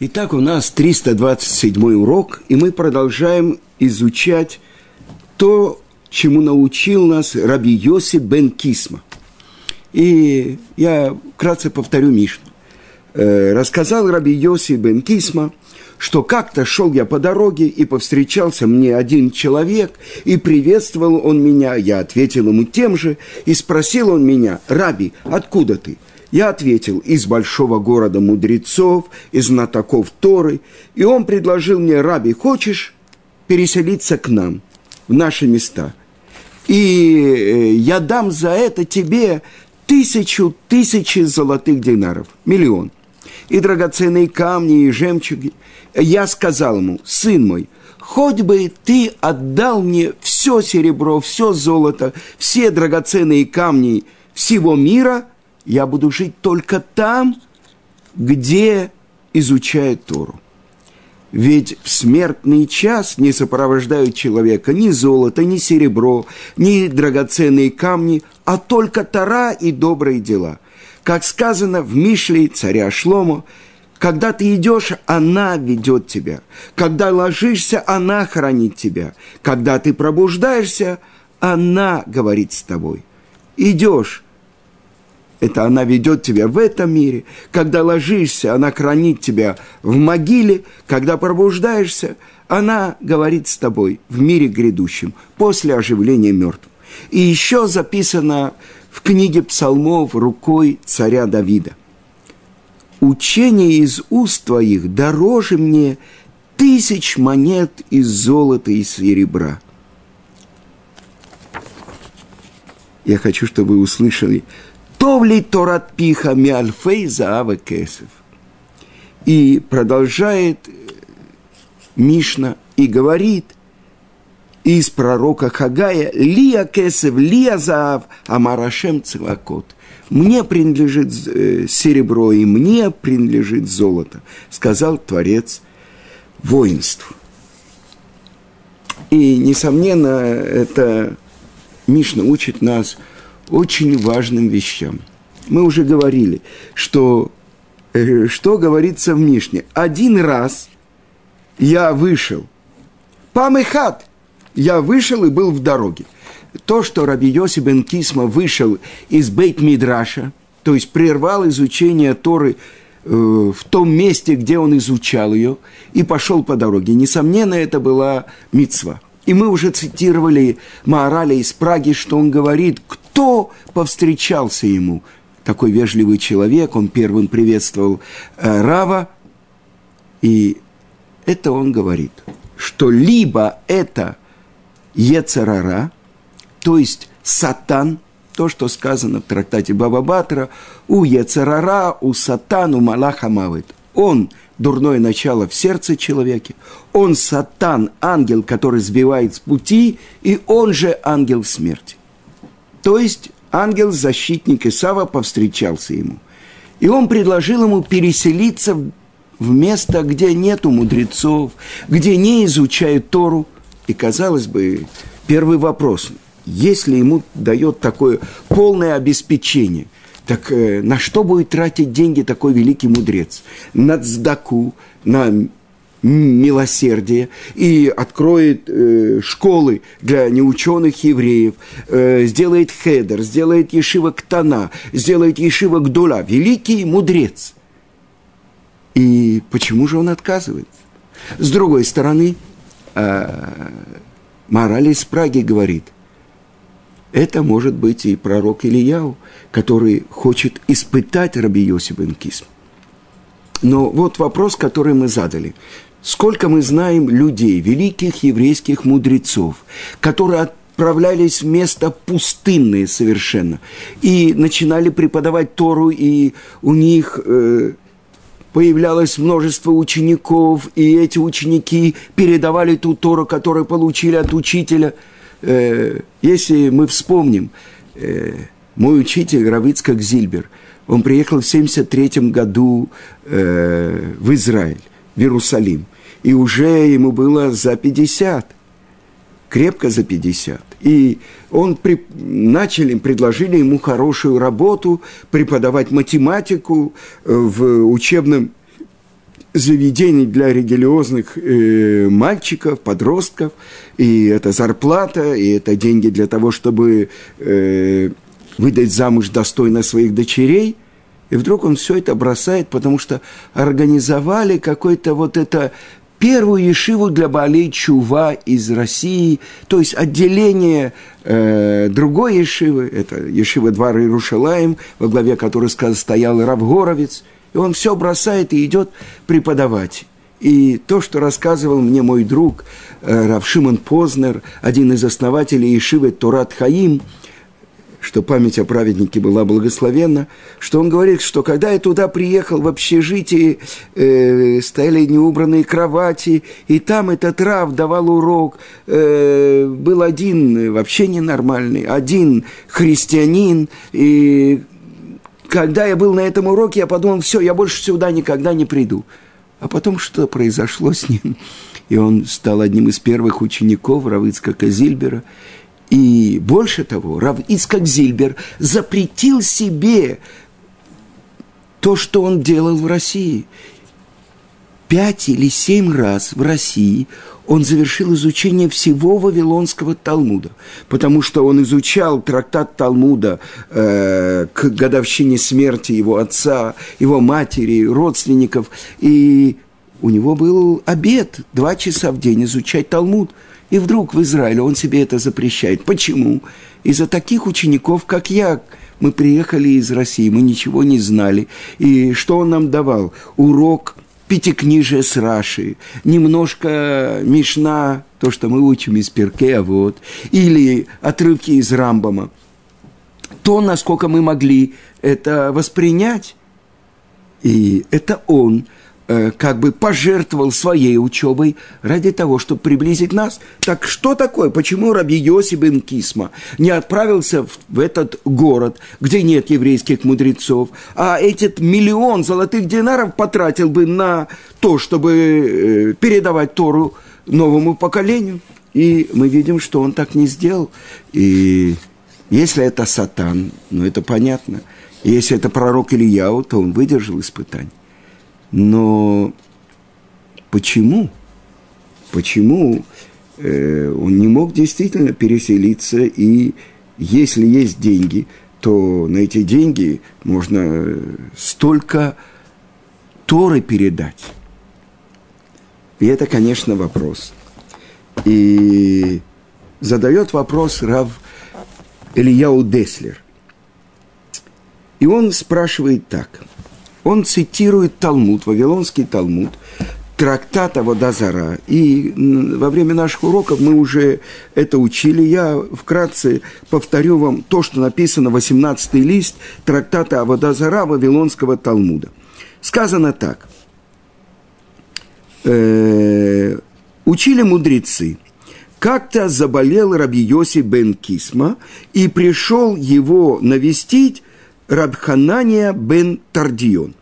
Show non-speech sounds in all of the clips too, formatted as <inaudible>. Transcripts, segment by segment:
Итак, у нас 327 урок, и мы продолжаем изучать то, чему научил нас Раби Йоси бен Кисма. И я вкратце повторю Мишну. Э, рассказал Раби Йоси бен Кисма, что как-то шел я по дороге, и повстречался мне один человек, и приветствовал он меня. Я ответил ему тем же, и спросил он меня, «Раби, откуда ты?» Я ответил, из большого города мудрецов, из знатоков Торы. И он предложил мне, Раби, хочешь переселиться к нам, в наши места? И э, я дам за это тебе тысячу, тысячи золотых динаров, миллион. И драгоценные камни, и жемчуги. Я сказал ему, сын мой, хоть бы ты отдал мне все серебро, все золото, все драгоценные камни всего мира – я буду жить только там, где изучают Тору. Ведь в смертный час не сопровождают человека ни золото, ни серебро, ни драгоценные камни, а только Тора и добрые дела. Как сказано в Мишле царя Шломо, когда ты идешь, она ведет тебя. Когда ложишься, она хранит тебя. Когда ты пробуждаешься, она говорит с тобой. Идешь, это она ведет тебя в этом мире. Когда ложишься, она хранит тебя в могиле. Когда пробуждаешься, она говорит с тобой в мире грядущем, после оживления мертвых. И еще записано в книге псалмов рукой царя Давида. «Учение из уст твоих дороже мне тысяч монет из золота и серебра». Я хочу, чтобы вы услышали – Товли Торат Пиха Миальфей Заава Кесов. И продолжает э, Мишна и говорит из пророка Хагая Лия Кесев, Лия Заав, Амарашем Цивакот. Мне принадлежит э, серебро, и мне принадлежит золото, сказал Творец воинств. И, несомненно, это Мишна учит нас – очень важным вещам. Мы уже говорили, что, э, что говорится в Мишне. Один раз я вышел, памехат, я вышел и был в дороге. То, что Раби Йоси бен Кисма вышел из Бейт Мидраша, то есть прервал изучение Торы э, в том месте, где он изучал ее, и пошел по дороге. Несомненно, это была мицва. И мы уже цитировали Маораля из Праги, что он говорит, кто повстречался ему. Такой вежливый человек, он первым приветствовал э, Рава, и это он говорит, что либо это Ецарара, то есть Сатан, то, что сказано в трактате Баба Батра, у Ецарара, у Сатан, у Малаха Мавит. Он – дурное начало в сердце человека, он – Сатан, ангел, который сбивает с пути, и он же ангел смерти. То есть ангел-защитник Исава повстречался ему. И он предложил ему переселиться в место, где нету мудрецов, где не изучают Тору. И, казалось бы, первый вопрос, если ему дает такое полное обеспечение, так э, на что будет тратить деньги такой великий мудрец? На цдаку, на милосердие и откроет э, школы для неученых евреев, э, сделает хедер, сделает ешива ктана, сделает ешива гдула. Великий мудрец. И почему же он отказывается? С другой стороны, э, мораль из Праги говорит, это может быть и пророк Ильяу, который хочет испытать Раби Йосиф Кисм. Но вот вопрос, который мы задали. Сколько мы знаем людей, великих еврейских мудрецов, которые отправлялись в место пустынное совершенно и начинали преподавать Тору, и у них э, появлялось множество учеников, и эти ученики передавали ту Тору, которую получили от учителя. Э, если мы вспомним, э, мой учитель Равицкак Зильбер, он приехал в 1973 году э, в Израиль, в Иерусалим и уже ему было за 50, крепко за 50. И он при, начали, предложили ему хорошую работу, преподавать математику э, в учебном заведений для религиозных э, мальчиков, подростков, и это зарплата, и это деньги для того, чтобы э, выдать замуж достойно своих дочерей. И вдруг он все это бросает, потому что организовали какой-то вот это первую ешиву для Балей Чува из России, то есть отделение э, другой ешивы, это ешива Двар Иерушалаем, во главе которой стоял Равгоровец, и он все бросает и идет преподавать. И то, что рассказывал мне мой друг э, Равшиман Познер, один из основателей Ешивы Турат Хаим, что память о праведнике была благословенна, что он говорит, что когда я туда приехал в общежитие, э, стояли неубранные кровати, и там этот Рав давал урок, э, был один вообще ненормальный, один христианин, и когда я был на этом уроке, я подумал, все, я больше сюда никогда не приду. А потом что произошло с ним? И он стал одним из первых учеников Равицкака Зильбера. И больше того, Рав Ицкак Зильбер запретил себе то, что он делал в России. Пять или семь раз в России он завершил изучение всего Вавилонского Талмуда, потому что он изучал трактат Талмуда э, к годовщине смерти его отца, его матери, родственников, и у него был обед два часа в день изучать Талмуд. И вдруг в Израиле он себе это запрещает. Почему? Из-за таких учеников, как я, мы приехали из России, мы ничего не знали. И что он нам давал? Урок пятикнижие с Раши, немножко Мишна, то, что мы учим из Перке, а вот, или отрывки из Рамбама. То, насколько мы могли это воспринять, и это он – как бы пожертвовал своей учебой ради того, чтобы приблизить нас. Так что такое? Почему Раби Йоси Кисма не отправился в, в этот город, где нет еврейских мудрецов, а этот миллион золотых динаров потратил бы на то, чтобы э, передавать Тору новому поколению? И мы видим, что он так не сделал. И если это сатан, ну это понятно. Если это пророк Ильяу, то он выдержал испытание. Но почему? Почему э, он не мог действительно переселиться, и если есть деньги, то на эти деньги можно столько Торы передать. И это, конечно, вопрос. И задает вопрос Рав Ильяу Деслер. И он спрашивает так – он цитирует Талмуд, Вавилонский Талмуд, трактата Водозара. И во время наших уроков мы уже это учили. Я вкратце повторю вам то, что написано 18 лист трактата Водозара Вавилонского Талмуда. Сказано так. Э, учили мудрецы. Как-то заболел Раби Йоси бен Кисма, и пришел его навестить Рабханания бен Тардион.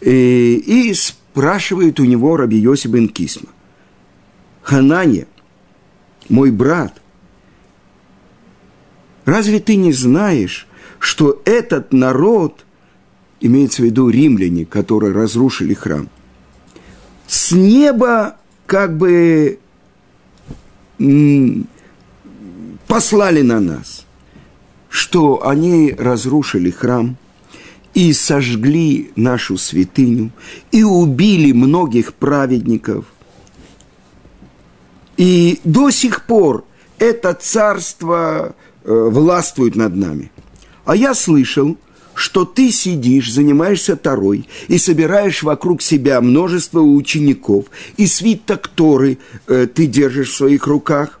И, э, и спрашивает у него Раби Йоси бен Кисма. Ханания, мой брат, разве ты не знаешь, что этот народ, имеется в виду римляне, которые разрушили храм, с неба как бы послали на нас что они разрушили храм и сожгли нашу святыню, и убили многих праведников. И до сих пор это царство э, властвует над нами. А я слышал, что ты сидишь, занимаешься Тарой и собираешь вокруг себя множество учеников, и свиток Торы э, ты держишь в своих руках.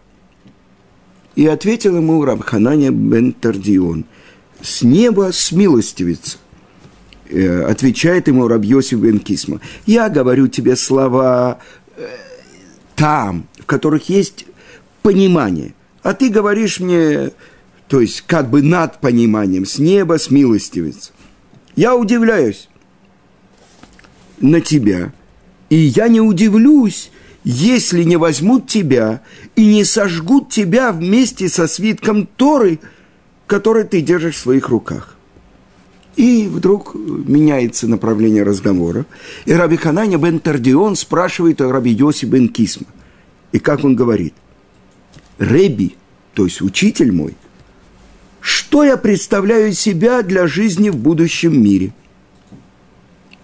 И ответил ему Рабхананя бен Тардион, с неба смилостивится. Э, отвечает ему Рабьосиф бен Кисма, я говорю тебе слова э, там, в которых есть понимание, а ты говоришь мне, то есть как бы над пониманием, с неба смилостивится. Я удивляюсь на тебя, и я не удивлюсь, если не возьмут тебя и не сожгут тебя вместе со свитком Торы, который ты держишь в своих руках. И вдруг меняется направление разговора. И Раби Хананя бен Тардион спрашивает о Раби Йоси бен Кисма. И как он говорит? Реби, то есть учитель мой, что я представляю себя для жизни в будущем мире?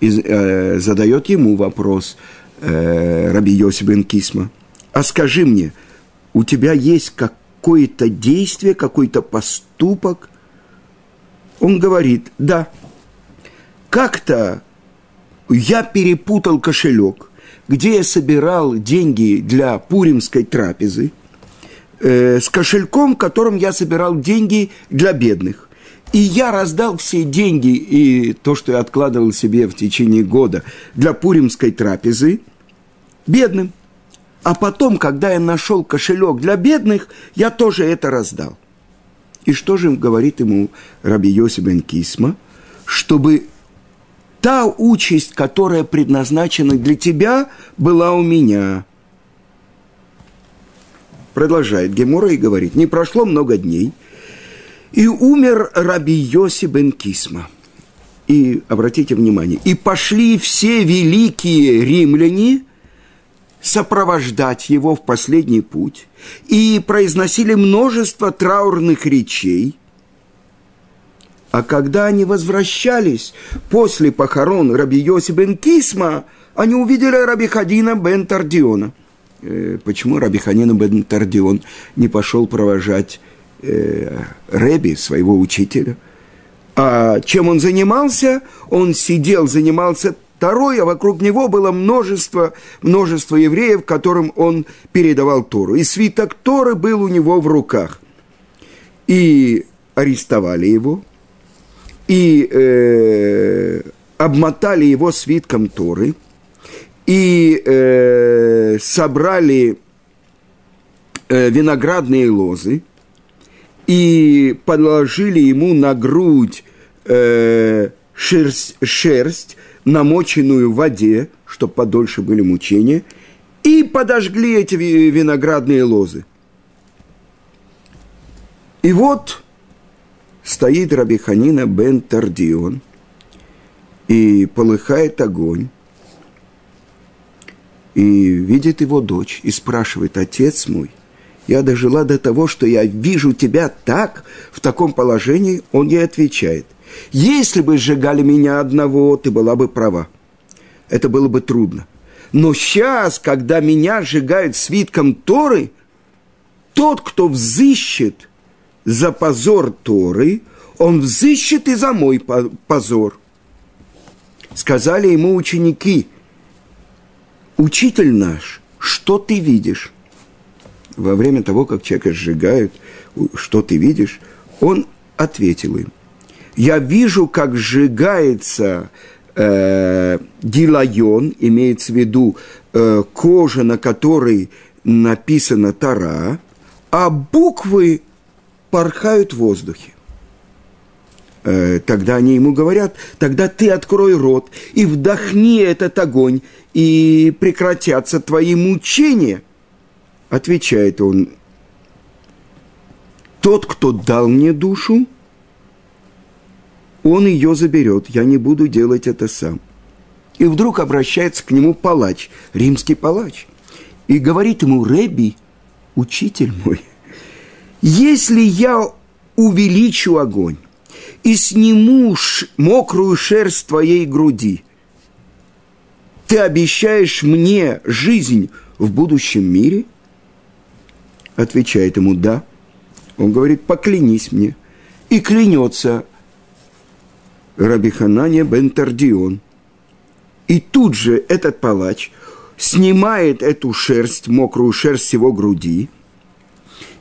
И э, задает ему вопрос э, Раби Йоси бен Кисма. А скажи мне, у тебя есть какое-то действие, какой-то поступок – он говорит, да, как-то я перепутал кошелек, где я собирал деньги для пуримской трапезы, э, с кошельком, которым я собирал деньги для бедных. И я раздал все деньги и то, что я откладывал себе в течение года для пуримской трапезы, бедным. А потом, когда я нашел кошелек для бедных, я тоже это раздал. И что же говорит ему Раби Йоси бен Кисма? Чтобы та участь, которая предназначена для тебя, была у меня. Продолжает Гемора и говорит, не прошло много дней, и умер Раби Йоси бен Кисма. И обратите внимание, и пошли все великие римляне – сопровождать его в последний путь и произносили множество траурных речей. А когда они возвращались после похорон Раби Йоси бен Кисма, они увидели Раби Хадина бен Тардиона. Э, почему Раби Хадина бен Тардион не пошел провожать э, Реби, своего учителя? А чем он занимался? Он сидел, занимался Второе, вокруг него было множество, множество евреев, которым он передавал Тору. И свиток Торы был у него в руках. И арестовали его, и э, обмотали его свитком Торы, и э, собрали э, виноградные лозы, и положили ему на грудь э, шерсть, шерсть намоченную в воде, чтобы подольше были мучения, и подожгли эти виноградные лозы. И вот стоит Рабиханина бен Тардион, и полыхает огонь, и видит его дочь, и спрашивает, отец мой, я дожила до того, что я вижу тебя так, в таком положении, он ей отвечает – если бы сжигали меня одного, ты была бы права. Это было бы трудно. Но сейчас, когда меня сжигают свитком Торы, тот, кто взыщет за позор Торы, он взыщет и за мой позор. Сказали ему ученики, учитель наш, что ты видишь? Во время того, как человека сжигают, что ты видишь, он ответил им, я вижу, как сжигается э, дилайон, имеется в виду э, кожа, на которой написана Тара, а буквы порхают в воздухе. Э, тогда они ему говорят, тогда ты открой рот и вдохни этот огонь, и прекратятся твои мучения. Отвечает он, тот, кто дал мне душу, он ее заберет, я не буду делать это сам. И вдруг обращается к нему палач, римский палач, и говорит ему, Реби, учитель мой, если я увеличу огонь и сниму мокрую шерсть твоей груди, ты обещаешь мне жизнь в будущем мире? Отвечает ему, да. Он говорит, поклянись мне. И клянется Рабиханания бен Тардион. И тут же этот палач снимает эту шерсть, мокрую шерсть его груди,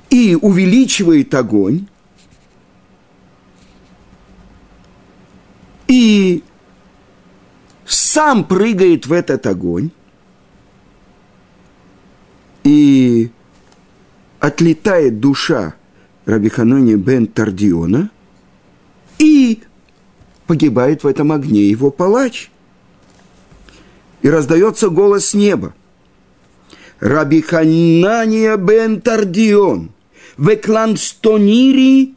и увеличивает огонь, и сам прыгает в этот огонь, и отлетает душа Рабиханония бен Тардиона, и погибает в этом огне его палач. И раздается голос с неба. Раби Ханания бен Тардион, векланстонири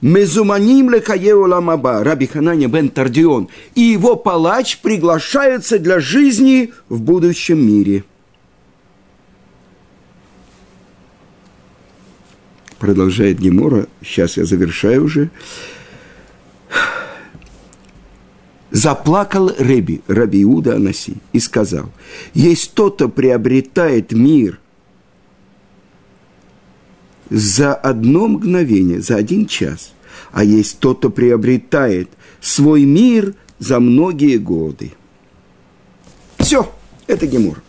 Мезуманим лекаеу ламаба, Раби Хананя бен Тардион, и его палач приглашаются для жизни в будущем мире. Продолжает Гемора, сейчас я завершаю уже. Заплакал Реби, Раби Иуда Анаси, и сказал, есть тот, кто приобретает мир за одно мгновение, за один час, а есть тот, кто приобретает свой мир за многие годы. Все, это Гемур.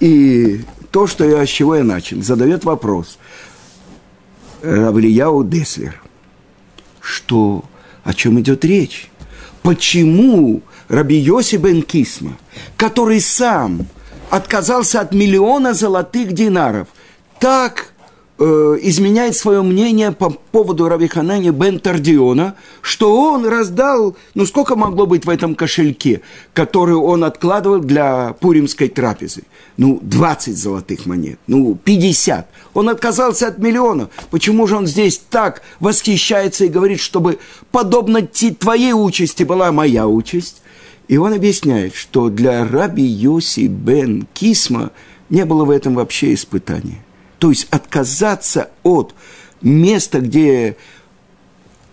И то, что я, с чего я начал, задает вопрос Равлияу Деслер, что, о чем идет речь? Почему Раби Йоси бен Кисма, который сам отказался от миллиона золотых динаров, так изменяет свое мнение по поводу Равиханани бен Тардиона, что он раздал, ну сколько могло быть в этом кошельке, который он откладывал для пуримской трапезы? Ну, 20 золотых монет, ну, 50. Он отказался от миллиона. Почему же он здесь так восхищается и говорит, чтобы подобно твоей участи была моя участь? И он объясняет, что для раби Йоси бен Кисма не было в этом вообще испытания. То есть отказаться от места, где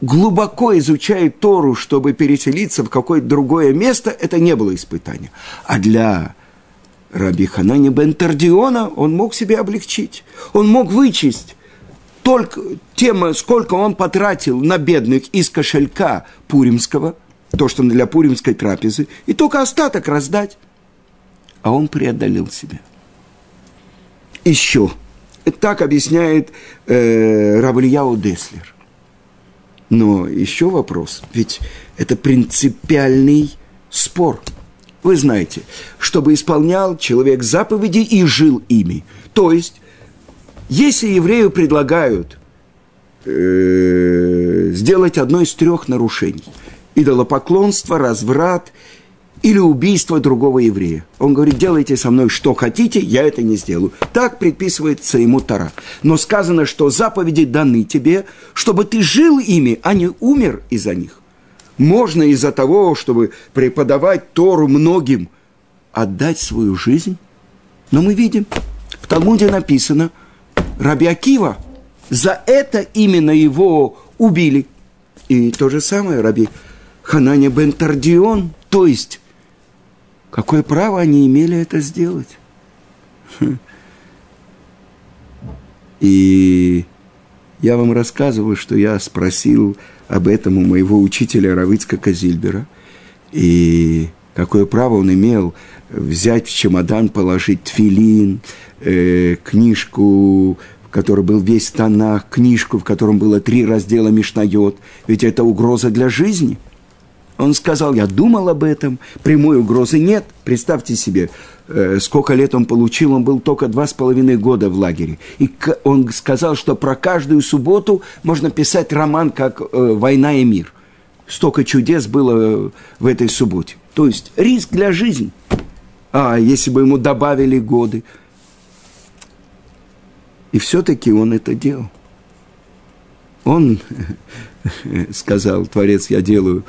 глубоко изучает Тору, чтобы переселиться в какое-то другое место, это не было испытания. А для Раби Ханани бен Тардиона он мог себе облегчить. Он мог вычесть только тем, сколько он потратил на бедных из кошелька Пуримского, то, что для Пуримской трапезы, и только остаток раздать. А он преодолел себя. Еще – так объясняет э, Равлияу Деслер. Но еще вопрос, ведь это принципиальный спор. Вы знаете, чтобы исполнял человек заповеди и жил ими. То есть, если еврею предлагают э, сделать одно из трех нарушений – идолопоклонство, разврат или убийство другого еврея. Он говорит, делайте со мной что хотите, я это не сделаю. Так предписывается ему Тара. Но сказано, что заповеди даны тебе, чтобы ты жил ими, а не умер из-за них. Можно из-за того, чтобы преподавать Тору многим, отдать свою жизнь. Но мы видим, в Талмуде написано, Раби Акива, за это именно его убили. И то же самое Раби Хананя бен Тардион, то есть Какое право они имели это сделать? И я вам рассказываю, что я спросил об этом у моего учителя Равицка Казильбера. И какое право он имел взять в чемодан, положить тфилин, э, книжку, в которой был весь тонах, книжку, в котором было три раздела Мишнайот. Ведь это угроза для жизни – он сказал, я думал об этом, прямой угрозы нет. Представьте себе, э, сколько лет он получил, он был только два с половиной года в лагере. И он сказал, что про каждую субботу можно писать роман, как э, «Война и мир». Столько чудес было в этой субботе. То есть риск для жизни. А если бы ему добавили годы. И все-таки он это делал. Он <laughs> сказал, Творец, я делаю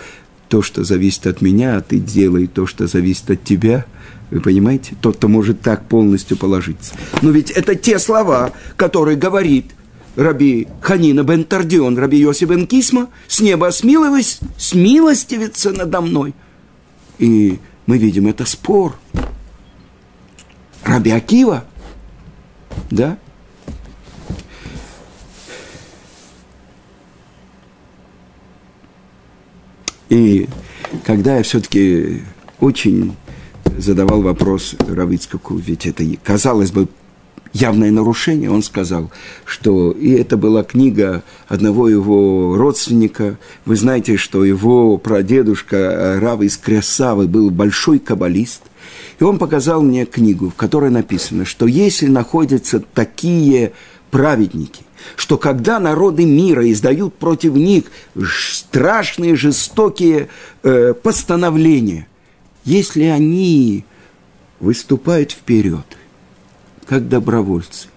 то, что зависит от меня, а ты делай то, что зависит от тебя. Вы понимаете? Тот, кто может так полностью положиться. Но ведь это те слова, которые говорит Раби Ханина бен Тардион, Раби Йосиф бен Кисма, с неба смиловись, смилостивится надо мной. И мы видим, это спор. Раби Акива, да, И когда я все-таки очень задавал вопрос Равицкаку, ведь это, казалось бы, явное нарушение, он сказал, что и это была книга одного его родственника. Вы знаете, что его прадедушка Рав из Крясавы был большой каббалист. И он показал мне книгу, в которой написано, что если находятся такие праведники, что когда народы мира издают против них страшные, жестокие э, постановления, если они выступают вперед, как добровольцы,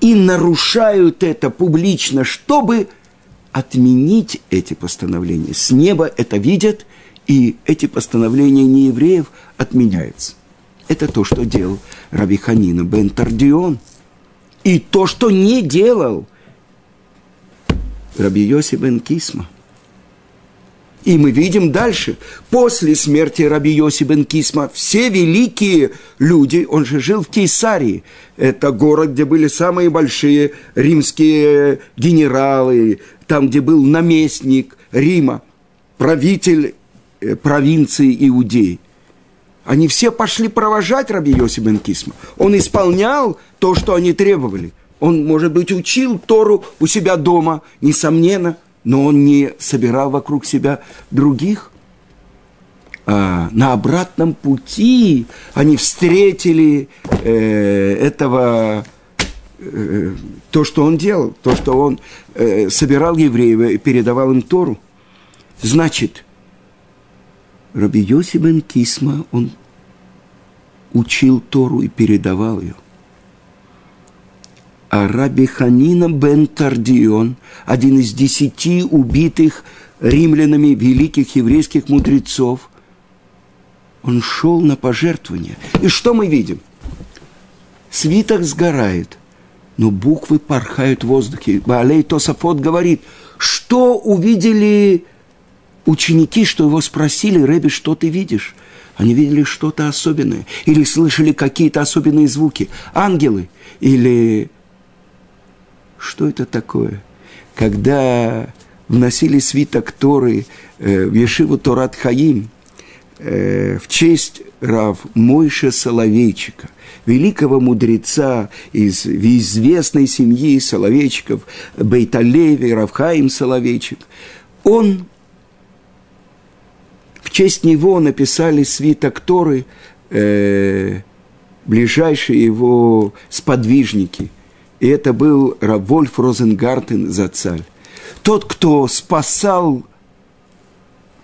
и нарушают это публично, чтобы отменить эти постановления. С неба это видят, и эти постановления неевреев отменяются. Это то, что делал Раби Ханина бен Тардион. И то, что не делал Раби Йоси бен Кисма. И мы видим дальше, после смерти Раби Йоси бен Кисма, все великие люди, он же жил в Кейсарии, это город, где были самые большие римские генералы, там, где был наместник Рима, правитель э, провинции Иудеи. Они все пошли провожать Раби Йоси бен Кисма. Он исполнял то, что они требовали. Он, может быть, учил Тору у себя дома, несомненно, но он не собирал вокруг себя других. А на обратном пути они встретили э, этого, э, то, что он делал, то, что он э, собирал евреев и передавал им Тору. Значит, Раби Йоси бен Кисма, он учил Тору и передавал ее. А Раби Ханина бен Тардион, один из десяти убитых римлянами великих еврейских мудрецов, он шел на пожертвование. И что мы видим? Свиток сгорает, но буквы порхают в воздухе. Баалей Тосафот говорит, что увидели ученики, что его спросили, Рэби, что ты видишь? Они видели что-то особенное, или слышали какие-то особенные звуки. Ангелы, или... Что это такое? Когда вносили свиток Торы э, в Ешиву Торат Хаим э, в честь Рав Мойша Соловейчика, великого мудреца из известной семьи Соловейчиков, Бейталеви, Равхаим Соловейчик, он честь него написали свиток Торы э, ближайшие его сподвижники. И это был Равольф Розенгартен Зацаль. Тот, кто спасал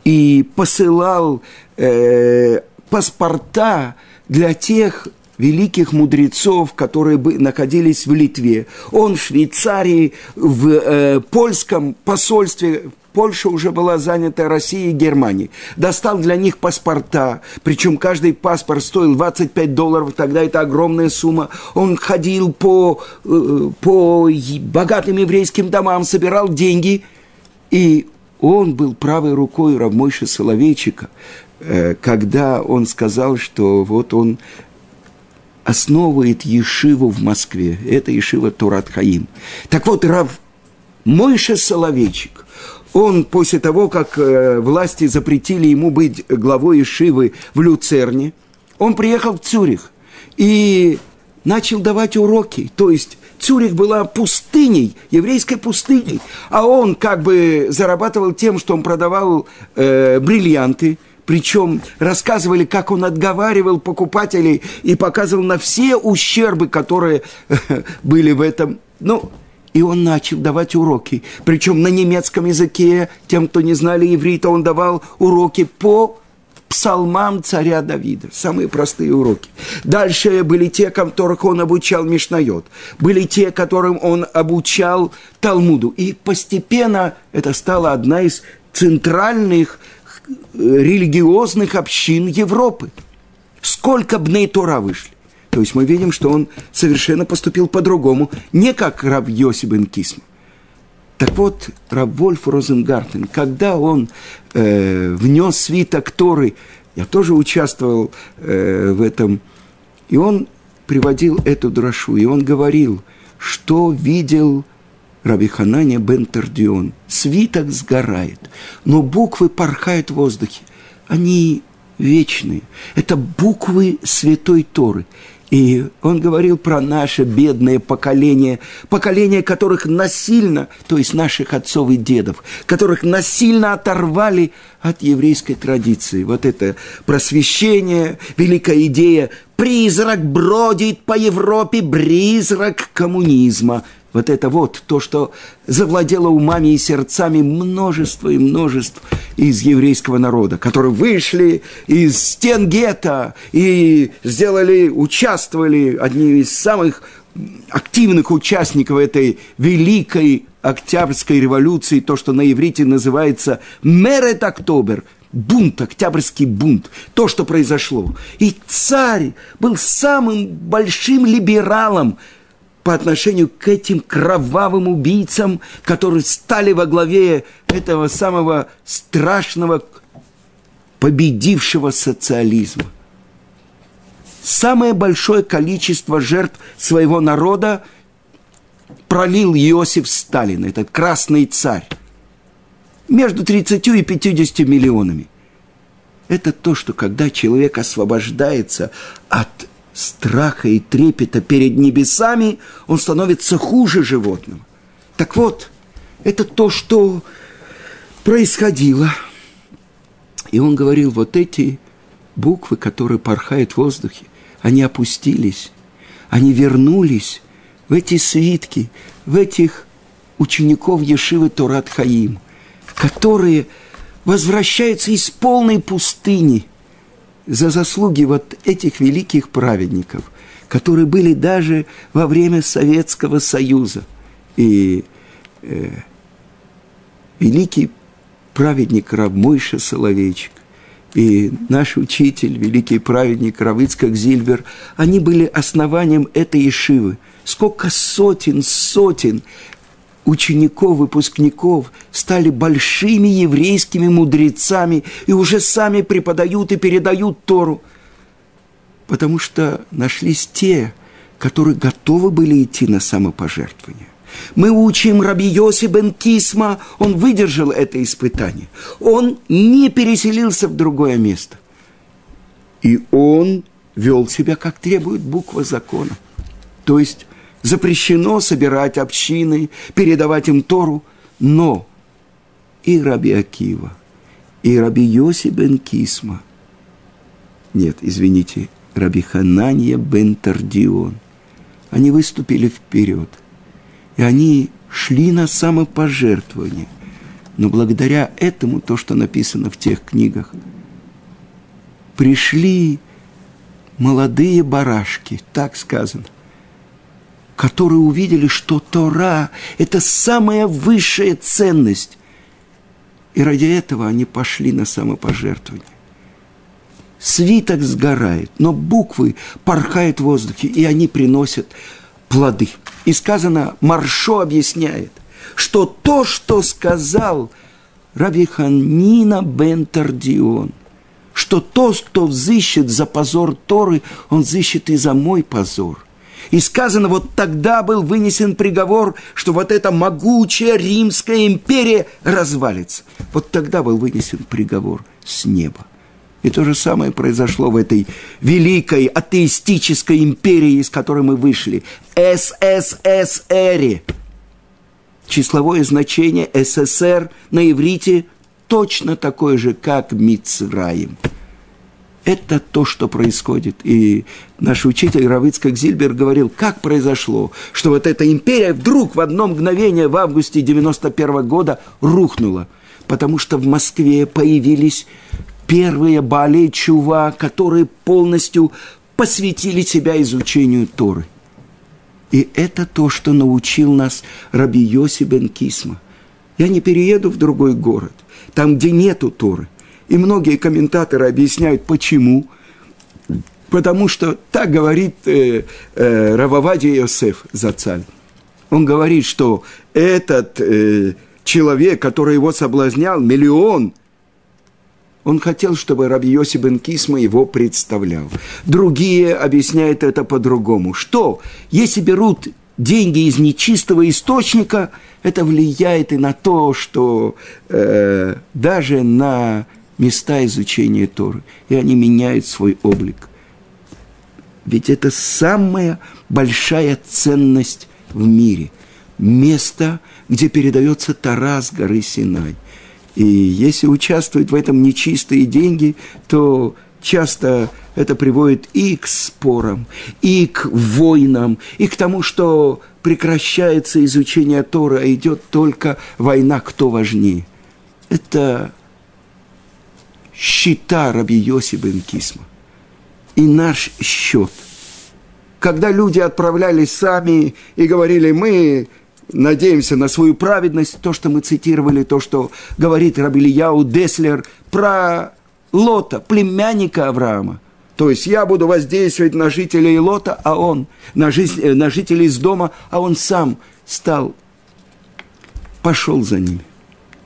и посылал э, паспорта для тех великих мудрецов, которые бы находились в Литве. Он в Швейцарии, в э, польском посольстве Польша уже была занята Россией и Германией. Достал для них паспорта, причем каждый паспорт стоил 25 долларов, тогда это огромная сумма. Он ходил по, э, по богатым еврейским домам, собирал деньги, и он был правой рукой Равмойши Соловейчика, э, когда он сказал, что вот он основывает Ешиву в Москве. Это Ешива Турат Хаим. Так вот, Рав Мойша Соловейчик, он после того, как э, власти запретили ему быть главой Ишивы в Люцерне, он приехал в Цюрих и начал давать уроки. То есть Цюрих была пустыней, еврейской пустыней, а он как бы зарабатывал тем, что он продавал э, бриллианты, причем рассказывали, как он отговаривал покупателей и показывал на все ущербы, которые <laughs> были в этом. Ну, и он начал давать уроки. Причем на немецком языке, тем, кто не знали иврита, он давал уроки по псалмам царя Давида. Самые простые уроки. Дальше были те, которых он обучал Мишнайот. Были те, которым он обучал Талмуду. И постепенно это стало одна из центральных э, религиозных общин Европы. Сколько бней Тора вышли? То есть мы видим, что он совершенно поступил по-другому, не как раб Йосибен Кисм. Так вот, раб Вольф Розенгартен, когда он э, внес свиток Торы, я тоже участвовал э, в этом, и он приводил эту дрошу, и он говорил, что видел Раби Хананя бен Тардион. Свиток сгорает, но буквы порхают в воздухе. Они вечные. Это буквы Святой Торы. И он говорил про наше бедное поколение, поколение которых насильно, то есть наших отцов и дедов, которых насильно оторвали от еврейской традиции. Вот это просвещение, великая идея. Призрак бродит по Европе, призрак коммунизма – вот это вот то, что завладело умами и сердцами множество и множество из еврейского народа, которые вышли из стен гетто и сделали, участвовали, одни из самых активных участников этой великой Октябрьской революции, то, что на иврите называется «Мерет Октобер», бунт, октябрьский бунт, то, что произошло. И царь был самым большим либералом по отношению к этим кровавым убийцам, которые стали во главе этого самого страшного победившего социализма. Самое большое количество жертв своего народа пролил Иосиф Сталин, этот красный царь между 30 и 50 миллионами. Это то, что когда человек освобождается от страха и трепета перед небесами, он становится хуже животного. Так вот, это то, что происходило. И он говорил, вот эти буквы, которые порхают в воздухе, они опустились, они вернулись в эти свитки, в этих учеников Ешивы Турат Хаим – которые возвращаются из полной пустыни за заслуги вот этих великих праведников, которые были даже во время Советского Союза. И э, великий праведник Рабмойша Соловейчик и наш учитель, великий праведник Равыцкак Зильбер, они были основанием этой Ишивы. Сколько сотен, сотен учеников, выпускников стали большими еврейскими мудрецами и уже сами преподают и передают Тору, потому что нашлись те, которые готовы были идти на самопожертвование. Мы учим Раби Йоси бен Кисма, он выдержал это испытание. Он не переселился в другое место. И он вел себя, как требует буква закона. То есть запрещено собирать общины, передавать им Тору, но и Раби Акива, и Раби Йоси бен Кисма, нет, извините, Раби Хананья бен Тардион, они выступили вперед, и они шли на самопожертвование. Но благодаря этому, то, что написано в тех книгах, пришли молодые барашки, так сказано, которые увидели, что Тора – это самая высшая ценность. И ради этого они пошли на самопожертвование. Свиток сгорает, но буквы порхают в воздухе, и они приносят плоды. И сказано, Маршо объясняет, что то, что сказал Равиханина бен Тардион, что тот, кто взыщет за позор Торы, он взыщет и за мой позор. И сказано, вот тогда был вынесен приговор, что вот эта могучая Римская империя развалится. Вот тогда был вынесен приговор с неба. И то же самое произошло в этой великой атеистической империи, из которой мы вышли. СССР. Числовое значение СССР на иврите точно такое же, как Мицраим. Это то, что происходит. И наш учитель Равицкак Зильбер говорил, как произошло, что вот эта империя вдруг в одно мгновение в августе 91 года рухнула. Потому что в Москве появились первые Бали Чува, которые полностью посвятили себя изучению Торы. И это то, что научил нас Раби Йоси бен Кисма. Я не перееду в другой город, там, где нету Торы – и многие комментаторы объясняют, почему. Потому что так говорит э, э, Рававади Йосеф Зацаль. Он говорит, что этот э, человек, который его соблазнял, миллион, он хотел, чтобы Раби Йоси бен Кисма его представлял. Другие объясняют это по-другому. Что, если берут деньги из нечистого источника, это влияет и на то, что э, даже на места изучения Торы, и они меняют свой облик. Ведь это самая большая ценность в мире. Место, где передается Тора с горы Синай. И если участвуют в этом нечистые деньги, то часто это приводит и к спорам, и к войнам, и к тому, что прекращается изучение Тора, а идет только война, кто важнее. Это счета Раби Йоси бен Кисма. И наш счет когда люди отправлялись сами и говорили, мы надеемся на свою праведность, то, что мы цитировали, то, что говорит Рабильяу Деслер про Лота, племянника Авраама. То есть я буду воздействовать на жителей Лота, а он, на, жизнь, э, на жителей из дома, а он сам стал, пошел за ними.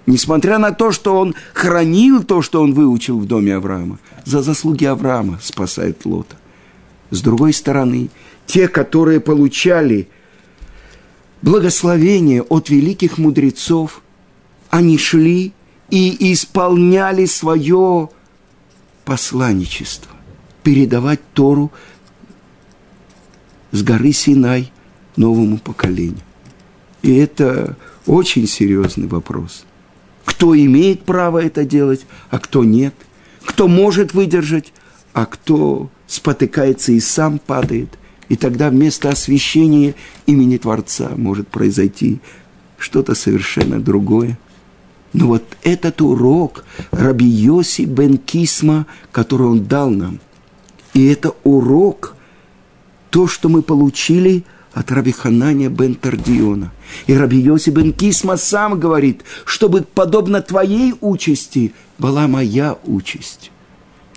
Несмотря на то, что он хранил то, что он выучил в доме Авраама, за заслуги Авраама спасает Лота. С другой стороны, те, которые получали благословение от великих мудрецов, они шли и исполняли свое посланничество, передавать Тору с горы Синай новому поколению. И это очень серьезный вопрос. Кто имеет право это делать, а кто нет. Кто может выдержать, а кто спотыкается и сам падает. И тогда вместо освящения имени Творца может произойти что-то совершенно другое. Но вот этот урок Раби Йоси бен Кисма, который он дал нам, и это урок, то, что мы получили от Раби Ханания бен Тардиона. И Раби Йоси бен Кисма сам говорит, чтобы подобно твоей участи была моя участь.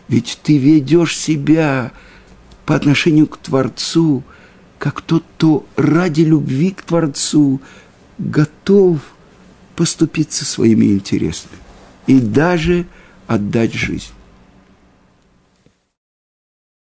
Ведь ты ведешь себя по отношению к Творцу, как тот, кто ради любви к Творцу готов поступиться своими интересами и даже отдать жизнь.